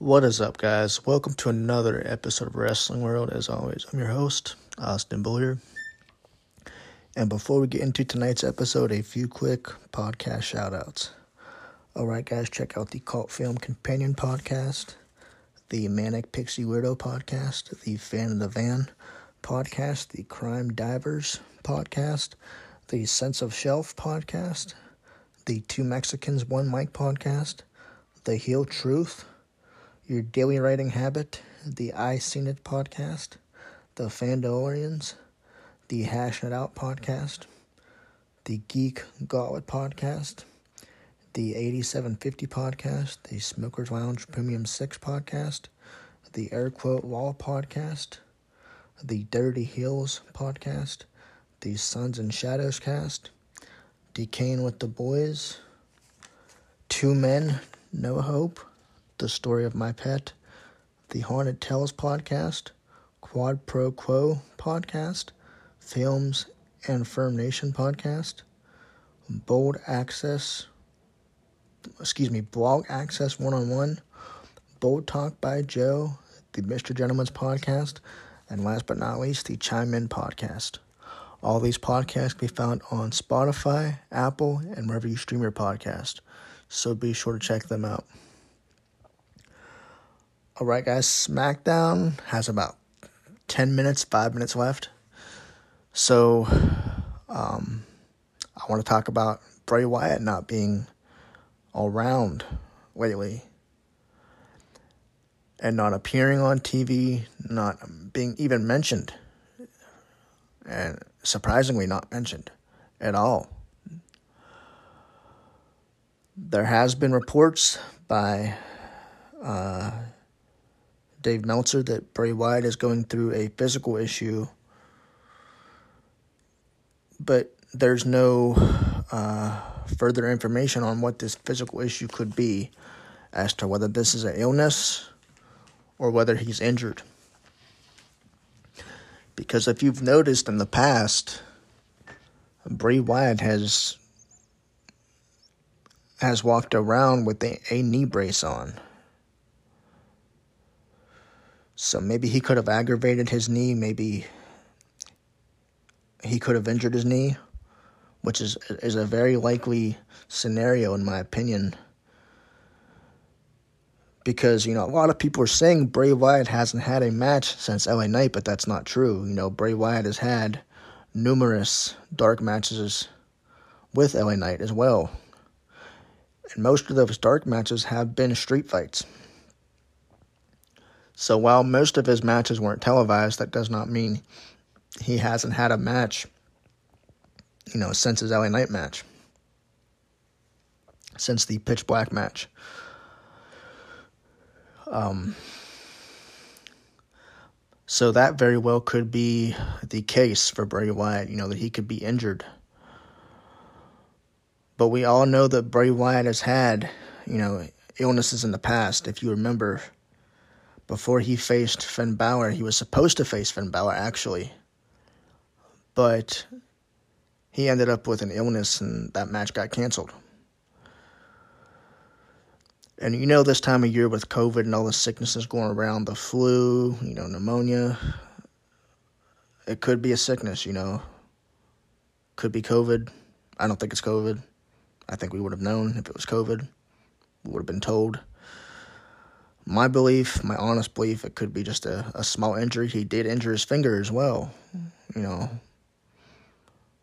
What is up, guys? Welcome to another episode of Wrestling World. As always, I'm your host, Austin Bullier. And before we get into tonight's episode, a few quick podcast shout outs. Alright, guys, check out the Cult Film Companion podcast, the Manic Pixie Weirdo podcast, the Fan of the Van podcast, the Crime Divers podcast, the Sense of Shelf podcast, the Two Mexicans, One Mic podcast, the Heal Truth, Your Daily Writing Habit, the I Seen It podcast, the Fandalorians, the Hash It Out podcast, the Geek Gauntlet podcast, the 8750 podcast, the Smokers Lounge Premium 6 podcast, the Air Quote Wall podcast, the Dirty Hills podcast, the Suns and Shadows cast, Decaying with the Boys, Two Men, No Hope, The Story of My Pet, the Haunted Tales podcast, Quad Pro Quo podcast, Films and Firm Nation podcast, Bold Access, excuse me, Blog Access One on One, Bold Talk by Joe, the Mr. Gentleman's podcast, and last but not least, the Chime In podcast. All these podcasts can be found on Spotify, Apple, and wherever you stream your podcast. So be sure to check them out. All right, guys, SmackDown has about 10 minutes, 5 minutes left. So um, I want to talk about Bray Wyatt not being all around lately and not appearing on TV, not being even mentioned, and surprisingly not mentioned at all. There has been reports by uh, Dave Meltzer that Bray Wyatt is going through a physical issue, but there's no uh, further information on what this physical issue could be as to whether this is an illness or whether he's injured. Because if you've noticed in the past, Bray Wyatt has has walked around with a, a knee brace on. So maybe he could have aggravated his knee, maybe he could have injured his knee, which is is a very likely scenario in my opinion because you know a lot of people are saying Bray Wyatt hasn't had a match since LA Knight, but that's not true. You know, Bray Wyatt has had numerous dark matches with LA Knight as well. And most of those dark matches have been street fights. So while most of his matches weren't televised, that does not mean he hasn't had a match, you know, since his LA Knight match. Since the pitch black match. Um, so that very well could be the case for Bray Wyatt, you know, that he could be injured. But we all know that Bray Wyatt has had, you know, illnesses in the past. If you remember, before he faced Finn Balor, he was supposed to face Finn Balor, actually. But he ended up with an illness and that match got canceled. And you know, this time of year with COVID and all the sicknesses going around, the flu, you know, pneumonia, it could be a sickness, you know. Could be COVID. I don't think it's COVID. I think we would have known if it was COVID. We would have been told. My belief, my honest belief, it could be just a, a small injury. He did injure his finger as well, you know,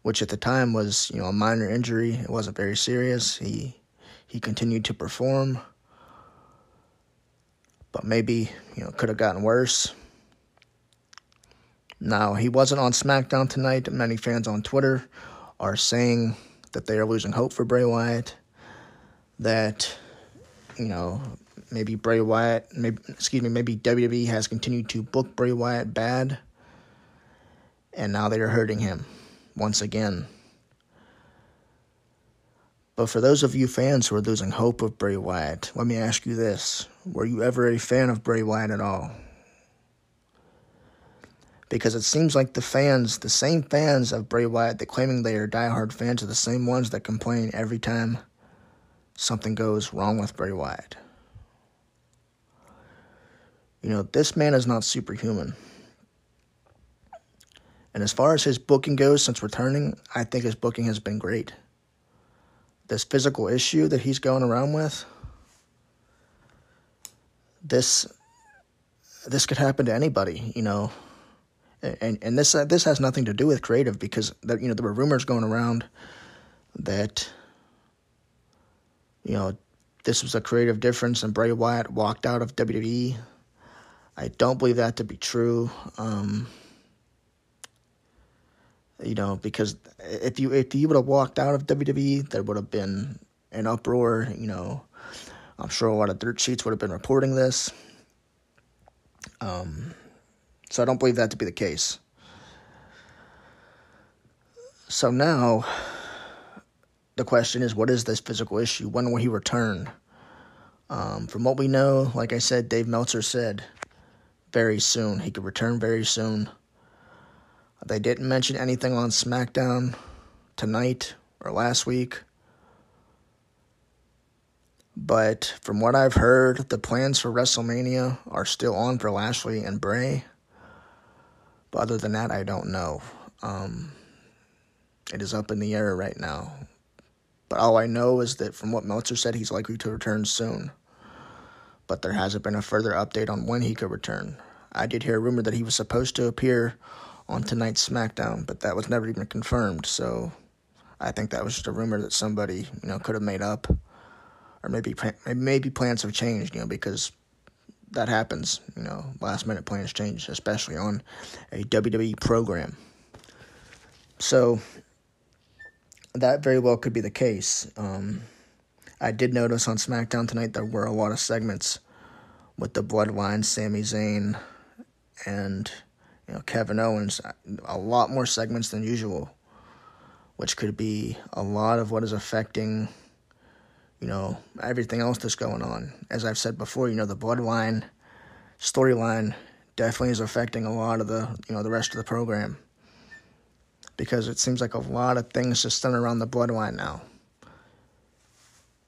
which at the time was, you know, a minor injury. It wasn't very serious. He he continued to perform but maybe, you know, could have gotten worse. Now, he wasn't on SmackDown tonight. Many fans on Twitter are saying that they are losing hope for Bray Wyatt. That, you know, maybe Bray Wyatt, maybe, excuse me, maybe WWE has continued to book Bray Wyatt bad. And now they are hurting him once again. But for those of you fans who are losing hope of Bray Wyatt, let me ask you this. Were you ever a fan of Bray Wyatt at all? Because it seems like the fans, the same fans of Bray Wyatt that claiming they are diehard fans, are the same ones that complain every time something goes wrong with Bray Wyatt. You know, this man is not superhuman. And as far as his booking goes since returning, I think his booking has been great. This physical issue that he's going around with, this this could happen to anybody, you know. And and this uh, this has nothing to do with creative because that you know there were rumors going around that you know this was a creative difference and Bray Wyatt walked out of WWE. I don't believe that to be true. Um, you know, because if you if you would have walked out of WWE, there would have been an uproar. You know, I'm sure a lot of dirt sheets would have been reporting this. Um, so I don't believe that to be the case. So now, the question is, what is this physical issue? When will he return? Um, from what we know, like I said, Dave Meltzer said very soon. He could return very soon. They didn't mention anything on SmackDown tonight or last week. But from what I've heard, the plans for WrestleMania are still on for Lashley and Bray. But other than that, I don't know. Um, it is up in the air right now. But all I know is that from what Meltzer said, he's likely to return soon. But there hasn't been a further update on when he could return. I did hear a rumor that he was supposed to appear on tonight's SmackDown, but that was never even confirmed. So I think that was just a rumor that somebody you know could have made up, or maybe maybe plans have changed. You know because that happens. You know last minute plans change, especially on a WWE program. So that very well could be the case. Um, I did notice on SmackDown tonight there were a lot of segments with the Bloodline, Sami Zayn, and you know, Kevin Owens, a lot more segments than usual, which could be a lot of what is affecting, you know, everything else that's going on. As I've said before, you know, the bloodline storyline definitely is affecting a lot of the, you know, the rest of the program. Because it seems like a lot of things just center around the bloodline now.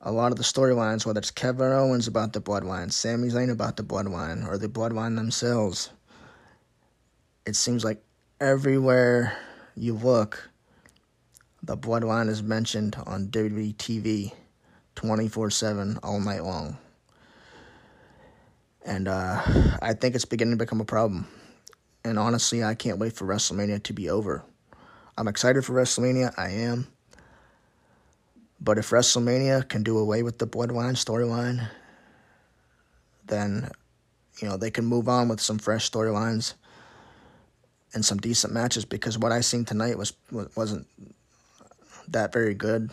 A lot of the storylines, whether it's Kevin Owens about the bloodline, Sami Zayn about the bloodline, or the bloodline themselves, it seems like everywhere you look, the bloodline is mentioned on WWE TV 24 7 all night long. And uh, I think it's beginning to become a problem. And honestly, I can't wait for WrestleMania to be over. I'm excited for WrestleMania, I am. But if WrestleMania can do away with the bloodline storyline, then, you know, they can move on with some fresh storylines and some decent matches because what I seen tonight was wasn't that very good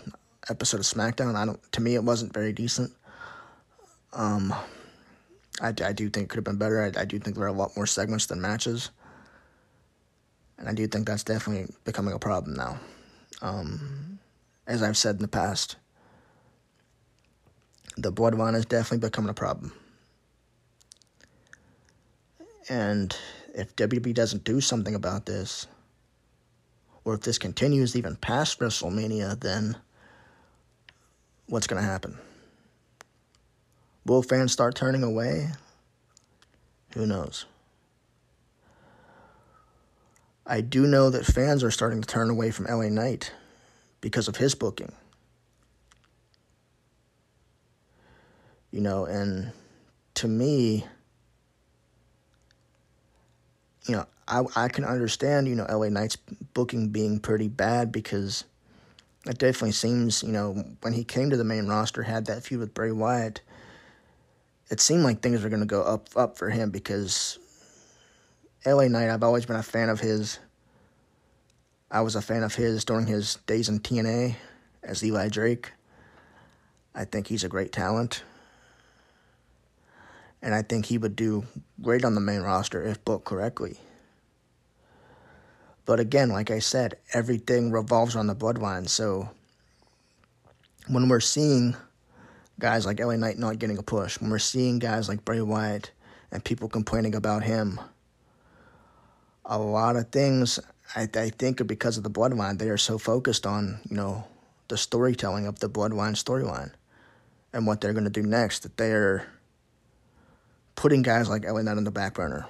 episode of SmackDown. I don't to me it wasn't very decent. Um, I, I do think it could have been better. I, I do think there are a lot more segments than matches, and I do think that's definitely becoming a problem now. Um, as I've said in the past, the bloodline is definitely becoming a problem, and if WWE doesn't do something about this, or if this continues even past WrestleMania, then what's going to happen? Will fans start turning away? Who knows? I do know that fans are starting to turn away from LA Knight because of his booking. You know, and to me, you know, I I can understand, you know, LA Knight's booking being pretty bad because it definitely seems, you know, when he came to the main roster, had that feud with Bray Wyatt, it seemed like things were going to go up up for him because LA Knight, I've always been a fan of his. I was a fan of his during his days in TNA as Eli Drake. I think he's a great talent and I think he would do great on the main roster if booked correctly. But again, like I said, everything revolves around the bloodline. So when we're seeing guys like LA Knight not getting a push, when we're seeing guys like Bray Wyatt and people complaining about him, a lot of things I, I think are because of the bloodline. They are so focused on, you know, the storytelling of the bloodline storyline and what they're going to do next that they're putting guys like Knight on the back burner.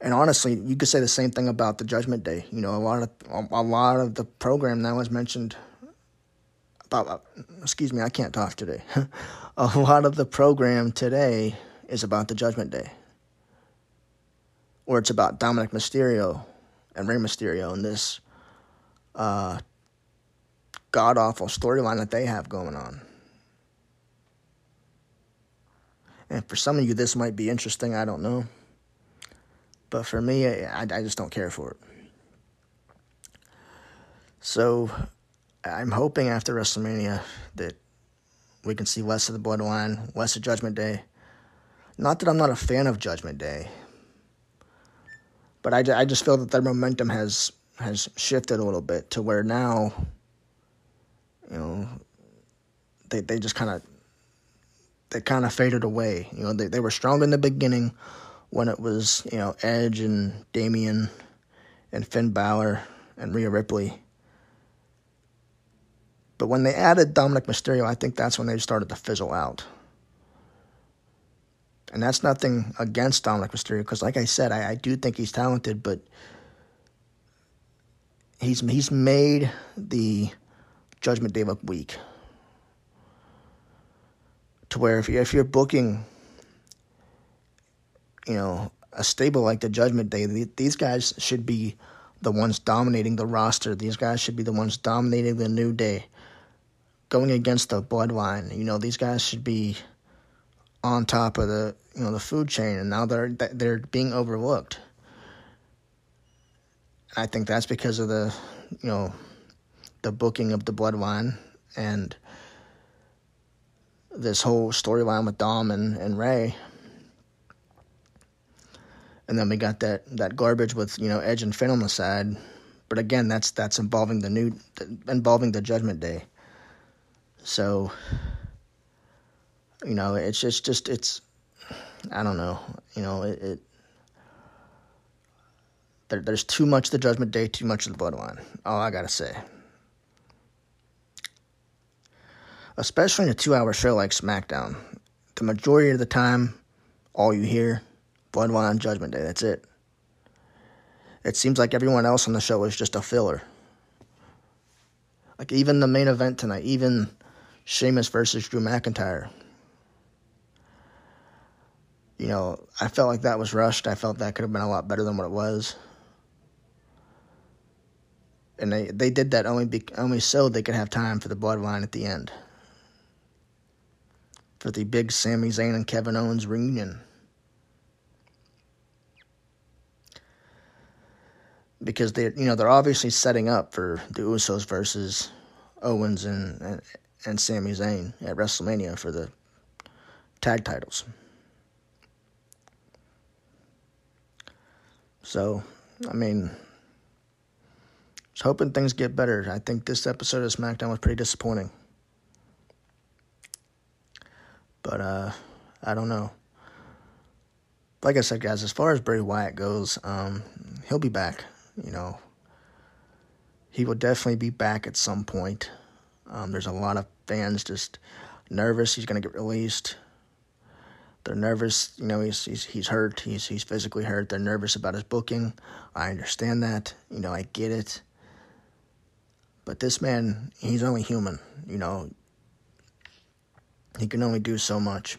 And honestly, you could say the same thing about the Judgment Day. You know, a lot of a lot of the program now is mentioned about. Excuse me, I can't talk today. a lot of the program today is about the Judgment Day, or it's about Dominic Mysterio and Rey Mysterio and this uh, god awful storyline that they have going on. And for some of you, this might be interesting. I don't know. But for me, I, I just don't care for it. So I'm hoping after WrestleMania that we can see less of the Bloodline, less of Judgment Day. Not that I'm not a fan of Judgment Day, but I, I just feel that their momentum has has shifted a little bit to where now, you know, they they just kind of they kind of faded away. You know, they they were strong in the beginning when it was you know Edge and Damian and Finn Balor and Rhea Ripley. But when they added Dominic Mysterio, I think that's when they started to fizzle out. And that's nothing against Dominic Mysterio, because like I said, I, I do think he's talented, but he's he's made the Judgment Day look weak. To where if you if you're booking, you know, a stable like the Judgment Day, these guys should be the ones dominating the roster. These guys should be the ones dominating the New Day, going against the Bloodline. You know, these guys should be on top of the you know the food chain, and now they're they're being overlooked. I think that's because of the, you know, the booking of the Bloodline and this whole storyline with Dom and, and Rey. And then we got that, that garbage with, you know, Edge and Finn on the side. But again, that's that's involving the new involving the Judgment Day. So you know, it's just just it's I don't know. You know, it, it there, there's too much of the Judgment Day, too much of the Bloodline. All I gotta say. Especially in a two-hour show like SmackDown, the majority of the time, all you hear, Bloodline, Judgment Day. That's it. It seems like everyone else on the show is just a filler. Like even the main event tonight, even Sheamus versus Drew McIntyre. You know, I felt like that was rushed. I felt that could have been a lot better than what it was and they they did that only be, only so they could have time for the bloodline at the end for the big Sami Zayn and Kevin Owens reunion. Because they you know they're obviously setting up for the Usos versus Owens and and, and Sami Zayn at WrestleMania for the tag titles. So, I mean, was hoping things get better. I think this episode of SmackDown was pretty disappointing. But uh, I don't know. Like I said, guys, as far as Bray Wyatt goes, um, he'll be back. You know, he will definitely be back at some point. Um, there's a lot of fans just nervous he's going to get released. They're nervous, you know, he's, he's he's hurt, he's he's physically hurt. They're nervous about his booking. I understand that. You know, I get it. But this man, he's only human, you know. He can only do so much.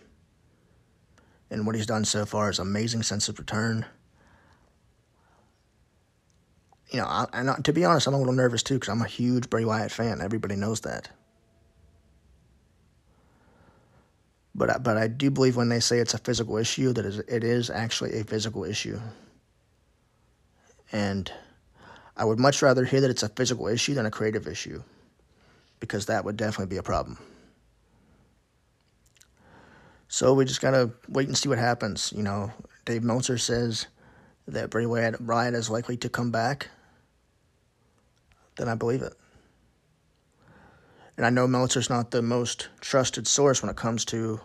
And what he's done so far is amazing sense of return. You know, I, and to be honest, I'm a little nervous too because I'm a huge Bray Wyatt fan. Everybody knows that. But but I do believe when they say it's a physical issue that it is actually a physical issue. And I would much rather hear that it's a physical issue than a creative issue because that would definitely be a problem. So we just gotta wait and see what happens. You know, Dave Meltzer says that Bray Wyatt is likely to come back. Then I believe it. And I know Meltzer's not the most trusted source when it comes to,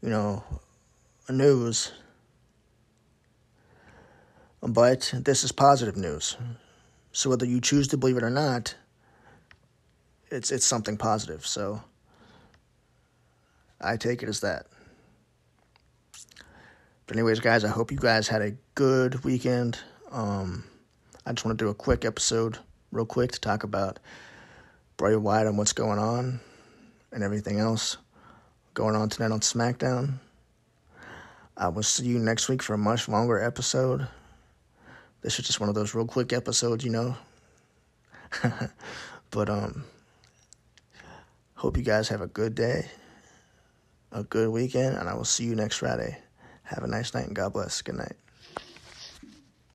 you know, news but this is positive news. So whether you choose to believe it or not, it's it's something positive. So I take it as that. But anyways, guys, I hope you guys had a good weekend. Um, I just want to do a quick episode, real quick, to talk about Bray Wyatt and what's going on and everything else going on tonight on SmackDown. I will see you next week for a much longer episode. This is just one of those real quick episodes, you know. but um hope you guys have a good day, a good weekend, and I will see you next Friday. Have a nice night and God bless. Good night.